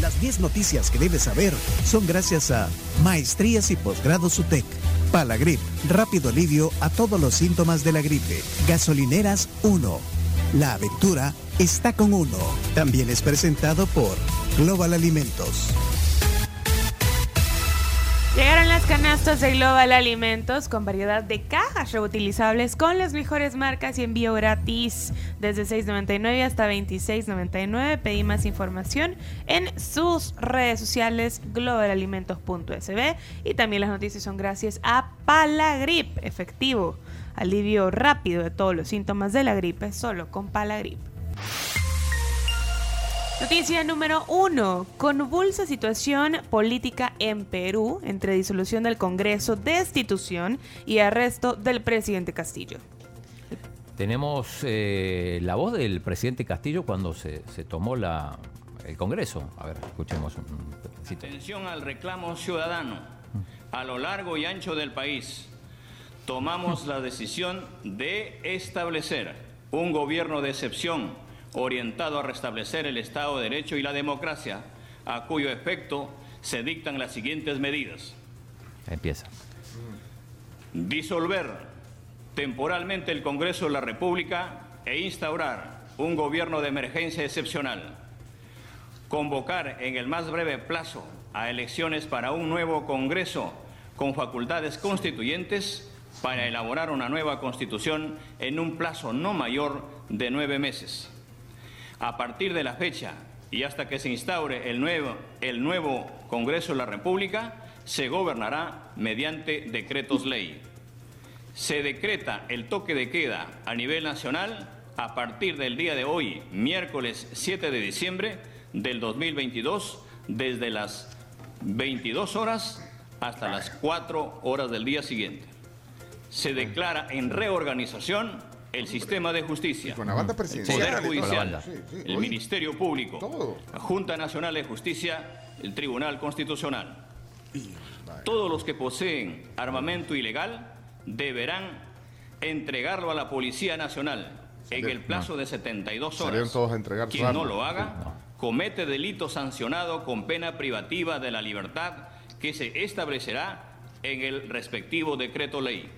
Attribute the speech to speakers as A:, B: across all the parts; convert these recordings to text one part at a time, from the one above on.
A: Las 10 noticias que debes saber son gracias a Maestrías y Posgrados UTEC, Palagrip, rápido alivio a todos los síntomas de la gripe, Gasolineras 1. La aventura está con uno. También es presentado por Global Alimentos.
B: Canastas de Global Alimentos con variedad de cajas reutilizables con las mejores marcas y envío gratis desde 6.99 hasta 26.99. Pedí más información en sus redes sociales globalalimentos.sb y también las noticias son gracias a Palagrip, efectivo, alivio rápido de todos los síntomas de la gripe solo con Palagrip. Noticia número uno. Convulsa situación política en Perú entre disolución del Congreso, destitución y arresto del presidente Castillo.
C: Tenemos eh, la voz del presidente Castillo cuando se, tomó la, el Congreso. A ver, escuchemos un.
D: Atención al reclamo ciudadano. A lo largo y ancho del país, tomamos la decisión de establecer un gobierno de excepción orientado a restablecer el Estado de Derecho y la democracia, a cuyo efecto se dictan las siguientes medidas.
C: Empieza.
D: Disolver temporalmente el Congreso de la República e instaurar un gobierno de emergencia excepcional. Convocar en el más breve plazo a elecciones para un nuevo Congreso con facultades constituyentes para elaborar una nueva constitución en un plazo no mayor de nueve meses. A partir de la fecha y hasta que se instaure el nuevo, el nuevo Congreso de la República, se gobernará mediante decretos ley. Se decreta el toque de queda a nivel nacional a partir del día de hoy, miércoles 7 de diciembre del 2022, desde las 22 horas hasta las 4 horas del día siguiente. Se declara en reorganización el sistema de justicia,
E: con la banda
D: Poder Judicial, el Ministerio Público, la Junta Nacional de Justicia, el Tribunal Constitucional. Todos los que poseen armamento ilegal deberán entregarlo a la Policía Nacional en el plazo de 72 horas.
E: Todos a entregar
D: Quien no lo haga comete delito sancionado con pena privativa de la libertad que se establecerá en el respectivo decreto ley.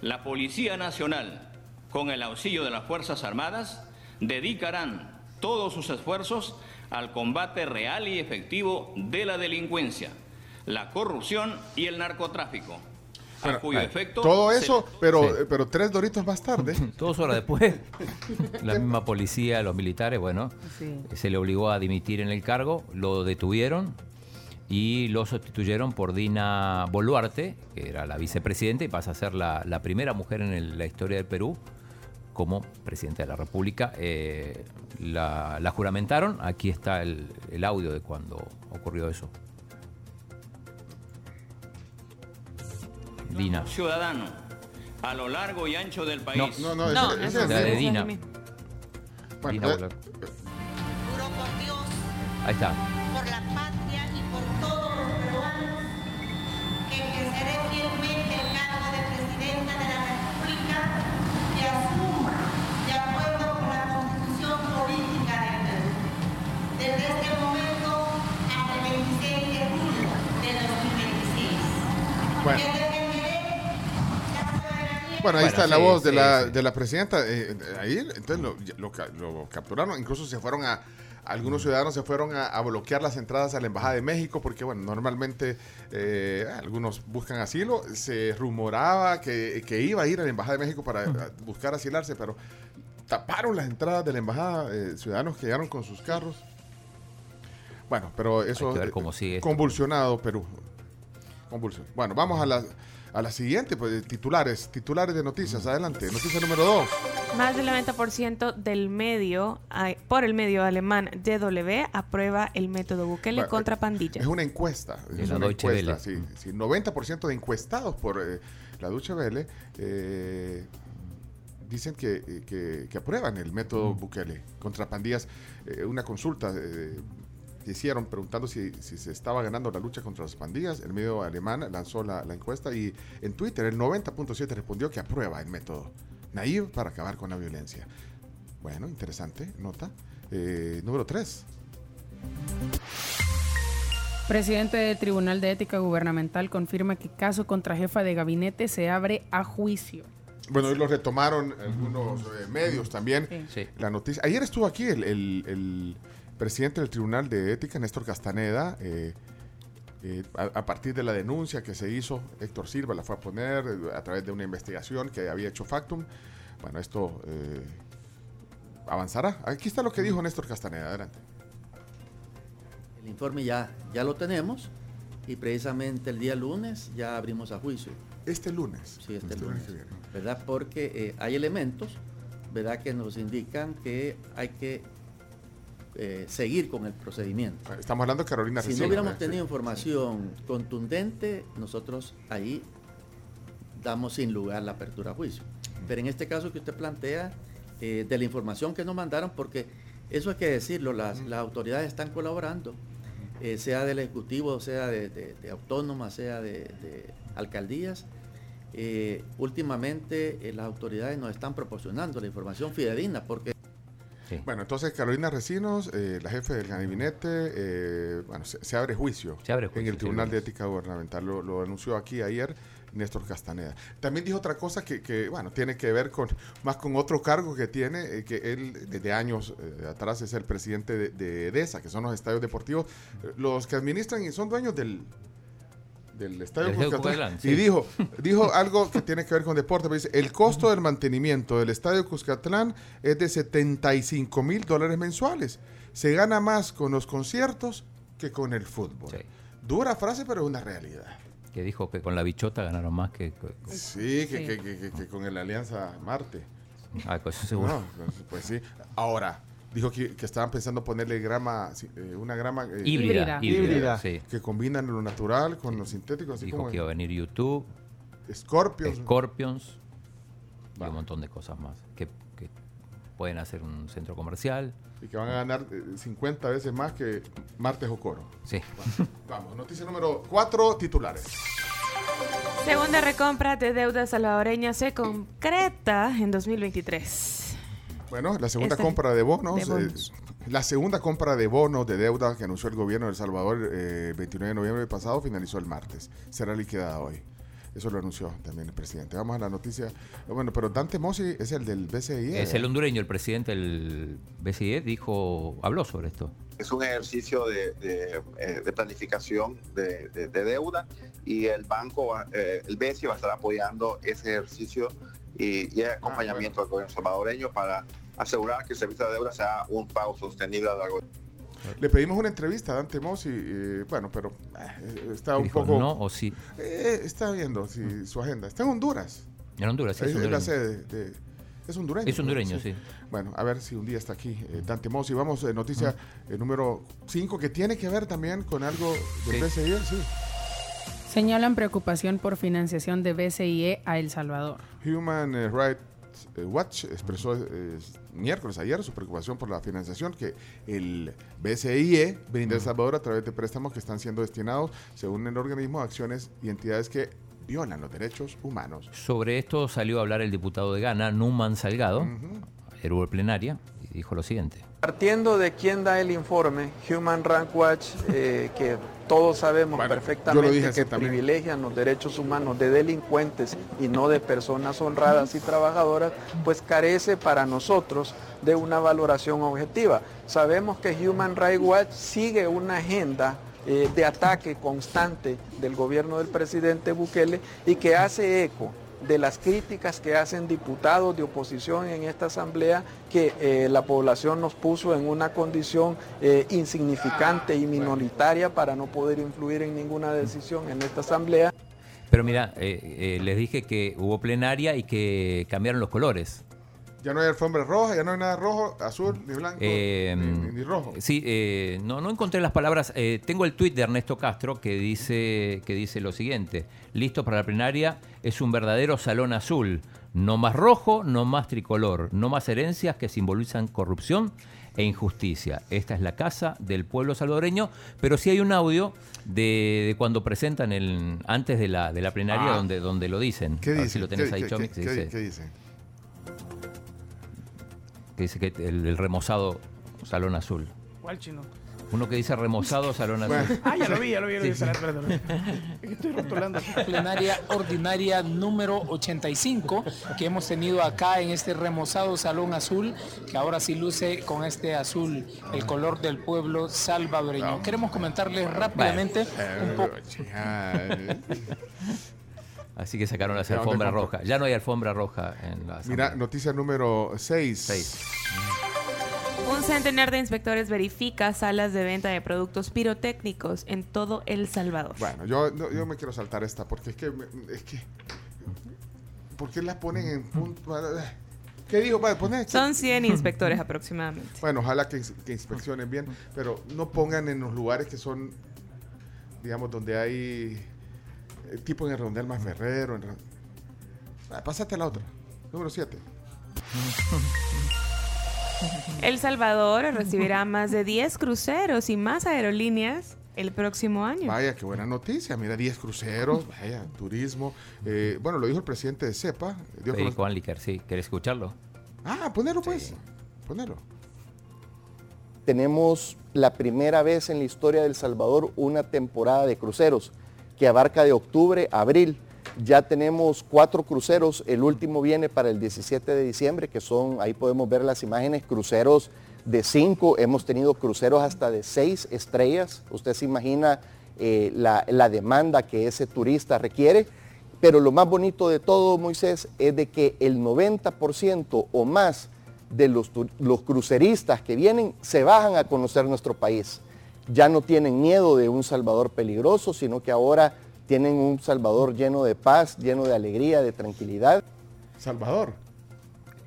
D: La Policía Nacional con el auxilio de las Fuerzas Armadas, dedicarán todos sus esfuerzos al combate real y efectivo de la delincuencia, la corrupción y el narcotráfico. a cuyo efecto
E: todo eso, pero, pero tres doritos más tarde.
C: Dos horas después, la misma policía, los militares, bueno, se le obligó a dimitir en el cargo, lo detuvieron y lo sustituyeron por Dina Boluarte, que era la vicepresidenta y pasa a ser la, primera mujer en la historia del Perú como presidente de la República. Eh, la, juramentaron. Aquí está el, audio de cuando ocurrió eso.
D: Dina. Ciudadano, a lo largo y ancho del país.
E: No, no, no,
C: es, la de Dina. Dina
F: eh,
C: Ahí está.
E: Bueno. ahí está la voz de, la, de la presidenta. Eh, ahí, entonces lo, lo, capturaron. Incluso se fueron a. Algunos ciudadanos se fueron a, bloquear las entradas a la Embajada de México porque, bueno, normalmente eh, algunos buscan asilo. Se rumoraba que, que, iba a ir a la Embajada de México para buscar asilarse, pero taparon las entradas de la Embajada. Eh, ciudadanos que llegaron con sus carros. Bueno, pero eso. convulsionado Perú. Bueno, vamos a la, a la siguiente, pues, titulares, titulares de noticias. Adelante, noticia número 2.
B: Más del 90% del medio, por el medio alemán DW, aprueba el método Bukele contra pandillas.
E: Es una encuesta. Es una encuesta, sí, 90% de encuestados por eh, la Deutsche Welle eh, dicen que, que, aprueban el método Bukele contra pandillas. Eh, una consulta hicieron preguntando si, se estaba ganando la lucha contra las pandillas. El medio alemán lanzó la, encuesta y en Twitter el 90.7 respondió que aprueba el método naive para acabar con la violencia. Bueno, interesante, nota. Eh, número 3.
G: Presidente del Tribunal de Ética Gubernamental confirma que caso contra jefa de gabinete se abre a juicio.
E: Bueno, hoy lo retomaron algunos eh, medios también. La noticia. Ayer estuvo aquí el, presidente del Tribunal de Ética, Néstor Castaneda. Eh, eh, a, partir de la denuncia que se hizo, Héctor Silva la fue a poner a través de una investigación que había hecho Factum. Bueno, esto avanzará. Aquí está lo que dijo Néstor Castaneda. Adelante.
H: El informe ya, ya lo tenemos y precisamente el día lunes ya abrimos a juicio.
E: Este lunes.
H: Sí, este, este lunes. ¿Verdad? Porque eh, hay elementos, ¿verdad? Que nos indican que hay que eh, seguir con el procedimiento.
E: Estamos hablando de Carolina
H: Si no hubiéramos tenido información contundente, nosotros ahí damos sin lugar la apertura a juicio. Pero en este caso que usted plantea, eh, de la información que nos mandaron, porque eso hay que decirlo, las, las autoridades están colaborando eh, sea del Ejecutivo, sea de, de, autónomas, sea de, alcaldías. Eh, últimamente las autoridades nos están proporcionando la información fidedigna porque...
E: Bueno, entonces Carolina Recinos, la jefe del gabinete, bueno, se, abre juicio en el Tribunal de Ética Gubernamental. Lo, lo anunció aquí ayer Néstor Castaneda. También dijo otra cosa que, bueno, tiene que ver con más con otro cargo que tiene, eh, que él desde años eh, atrás es el presidente de, EDESA, que son los estadios deportivos, eh, los que administran y son dueños del del estadio Cuscatlán. Y dijo, dijo algo que tiene que ver con deporte. Dice, el costo del mantenimiento del estadio Cuscatlán es de 75 mil dólares mensuales. Se gana más con los conciertos que con el fútbol. Dura frase, pero es una realidad
C: que dijo que con la bichota ganaron más que...
E: sí, que, con el Alianza Marte.
C: Ah, pues seguro.
E: Pues, pues, sí. Ahora, dijo que, estaban pensando ponerle grama, eh, una grama
C: eh, híbrida, híbrida,
E: que combinan lo natural con lo sintético. Así
C: dijo que iba a venir YouTube,
E: Scorpions,
C: Scorpions y un montón de cosas más. Que, pueden hacer un centro comercial.
E: Y que van a ganar 50 eh, veces más que Martes o Coro.
C: Sí.
E: vamos, noticia número 4, titulares.
B: Segunda recompra de deuda salvadoreña se concreta en 2023.
E: Bueno, la segunda compra de bonos, eh, la segunda compra de bonos de deuda que anunció el gobierno de El Salvador el eh, 29 de noviembre pasado finalizó el martes. Será liquidada hoy. Eso lo anunció también el presidente. Vamos a la noticia. Bueno, pero Dante Mossi es el del BCIE.
C: Es el hondureño, el presidente del BCIE, dijo, habló sobre esto.
I: Es un ejercicio de, eh, planificación de, deuda y el banco, eh, el BCE va a estar apoyando ese ejercicio y, el ah, acompañamiento del gobierno salvadoreño para asegurar que el servicio de deuda sea un pago sostenible a largo
E: le pedimos una entrevista a Dante Mossi, eh, bueno, pero eh, está un poco...
C: ¿No o sí?
E: Eh, está viendo su agenda. Está en Honduras.
C: En Honduras, sí. Es,
E: la sede de, es hondureño.
C: Es hondureño, sí.
E: Bueno, a ver si un día está aquí Dante Mossi. Vamos, noticia número 5, que tiene que ver también con algo del BCIE, sí.
G: Señalan preocupación por financiación de BCIE a El Salvador.
E: Human Rights Watch expresó miércoles ayer su preocupación por la financiación que el BCIE brinda a El Salvador a través de préstamos que están siendo destinados, según el organismo, a acciones y entidades que violan los derechos humanos.
C: Sobre esto salió a hablar el diputado de Ghana, Numan Salgado, uh plenaria, y dijo lo siguiente.
J: Partiendo de quién da el informe, Human Rights Watch, eh, que todos sabemos perfectamente que privilegian los derechos humanos de delincuentes y no de personas honradas y trabajadoras, pues carece para nosotros de una valoración objetiva. Sabemos que Human Rights Watch sigue una agenda eh, de ataque constante del gobierno del presidente Bukele y que hace eco de las críticas que hacen diputados de oposición en esta asamblea que eh, la población nos puso en una condición eh, insignificante y minoritaria para no poder influir en ninguna decisión en esta asamblea.
C: Pero mira, eh, les dije que hubo plenaria y que cambiaron los colores.
E: Ya no hay alfombra roja, ya no hay nada rojo, azul, ni blanco, ni, rojo.
C: Sí, no, no encontré las palabras. tengo el tuit de Ernesto Castro que dice, que dice lo siguiente. Listo para la plenaria es un verdadero salón azul. No más rojo, no más tricolor, no más herencias que simbolizan corrupción e injusticia. Esta es la casa del pueblo salvadoreño, pero sí hay un audio de, cuando presentan el antes de la, de la plenaria ah. donde, donde lo dicen.
E: ¿Qué dice?
C: si lo tenés ahí,
E: ¿Qué, dice?
C: Que dice que el, remozado Salón Azul.
K: ¿Cuál chino?
C: Uno que dice remozado Salón Azul.
K: Ah, ya lo vi, ya lo vi. Sí, Estoy rotulando.
L: Plenaria ordinaria número 85 que hemos tenido acá en este remozado Salón Azul, que ahora sí luce con este azul, el color del pueblo salvadoreño. Queremos comentarles rápidamente un poco.
C: Así que sacaron las alfombras rojas. Ya no hay alfombra roja en la
E: Mira, noticia número 6.
B: Un centenar de inspectores verifica salas de venta de productos pirotécnicos en todo El Salvador.
E: Bueno, yo, yo me quiero saltar esta porque es que, es que ¿por qué la ponen en punto? ¿Qué dijo? poner.
B: Son 100 inspectores aproximadamente.
E: Bueno, ojalá que, que, inspeccionen bien, pero no pongan en los lugares que son, digamos, donde hay eh, tipo en el Rondel más Ferrero. Ah, pásate la otra. Número 7.
B: El Salvador recibirá más de 10 cruceros y más aerolíneas el próximo año.
E: Vaya, qué buena noticia. Mira, 10 cruceros, vaya, turismo. Eh, bueno, lo dijo el presidente de CEPA.
C: Federico Anliker, sí. ¿Quieres escucharlo?
E: Ah, ponelo pues. Ponelo.
M: Tenemos la primera vez en la historia del Salvador una temporada de cruceros que abarca de octubre a abril. Ya tenemos cuatro cruceros, el último viene para el 17 de diciembre, que son, ahí podemos ver las imágenes, cruceros de cinco, hemos tenido cruceros hasta de seis estrellas. Usted se imagina eh, la, demanda que ese turista requiere. Pero lo más bonito de todo, Moisés, es de que el 90% o más de los, los cruceristas que vienen se bajan a conocer nuestro país ya no tienen miedo de un Salvador peligroso, sino que ahora tienen un Salvador lleno de paz, lleno de alegría, de tranquilidad.
E: Salvador.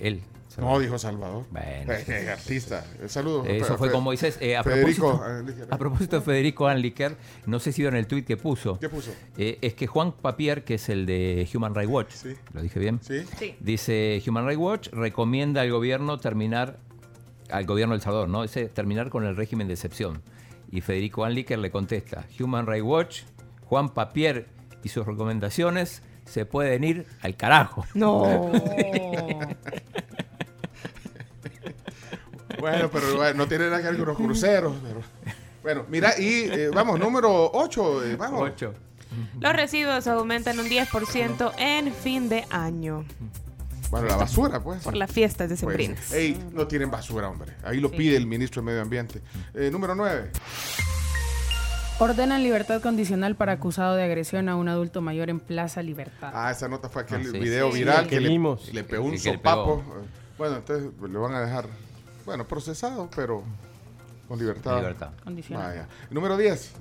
C: Él.
E: No, dijo Salvador. Bueno. Eh, artista. Saludos.
C: Eso fue con Moisés. Eh, a, Federico, propósito, a propósito de Federico Anliker, no sé si vieron el tuit que puso.
E: ¿Qué puso?
C: Eh, es que Juan Papier, que es el de Human Rights Watch, sí. ¿lo dije bien?
E: Sí.
C: sí. Dice, Human Rights Watch recomienda al gobierno terminar, al gobierno del Salvador, ¿no? Ese, terminar con el régimen de excepción. Y Federico Anliker le contesta, Human Rights Watch, Juan Papier y sus recomendaciones se pueden ir al carajo.
B: No.
E: bueno, pero no tiene nada que ver con los cruceros. bueno, mira, y eh, vamos, número 8, eh, vamos.
C: 8.
B: Los residuos aumentan un 10% en fin de año.
E: Bueno, la basura, pues.
B: Por las fiestas de
E: Pues, ey, no tienen basura, hombre. Ahí lo pide el ministro de Medio Ambiente. Eh, número 9.
G: Ordenan libertad condicional para acusado de agresión a un adulto mayor en Plaza Libertad.
E: Ah, esa nota fue aquel ah, video viral que, le, le, pegó un sopapo. Bueno, entonces le van a dejar, bueno, procesado, pero con libertad.
C: Libertad.
G: Condicional.
E: Número 10.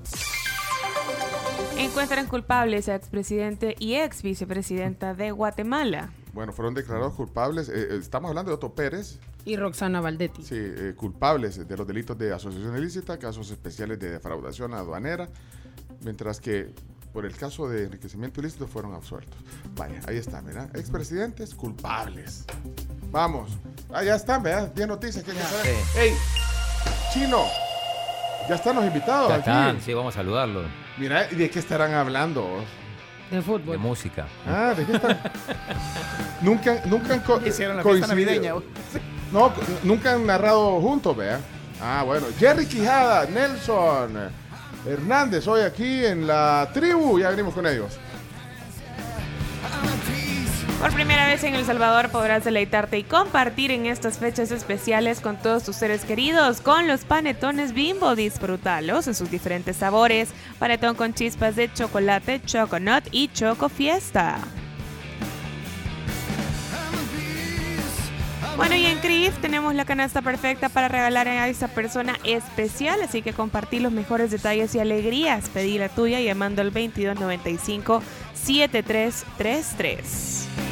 B: Encuentran culpables a expresidente y ex vicepresidenta de Guatemala.
E: Bueno, fueron declarados culpables. Eh, eh, estamos hablando de Otto Pérez.
G: Y Roxana Valdetti.
E: Sí, eh, culpables de los delitos de asociación ilícita, casos especiales de defraudación aduanera, mientras que por el caso de enriquecimiento ilícito fueron absueltos. Vaya, ahí están, ¿verdad? Expresidentes culpables. Vamos. Ah, ya están, ¿verdad? Bien noticias. ¿Quién ¡Ey! ¡Chino! Ya están los invitados.
C: Ya están, sí, vamos a saludarlos.
E: Mira, ¿de qué estarán hablando?
G: De fútbol.
C: De música.
E: Ah, ¿de qué están? nunca, nunca han
K: Hicieron la fiesta navideña.
E: No, nunca han narrado juntos, vea. Ah, bueno. Jerry Quijada, Nelson, Hernández, hoy aquí en la tribu. Ya venimos con ellos.
B: Por primera vez en El Salvador podrás deleitarte y compartir en estas fechas especiales con todos tus seres queridos con los panetones Bimbo. Disfrútalos en sus diferentes sabores. Panetón con chispas de chocolate, choconut y choco fiesta. Bueno, y en CRIF tenemos la canasta perfecta para regalar a esa persona especial, así que compartí los mejores detalles y alegrías. Pedí la tuya llamando al 2295 7333. It's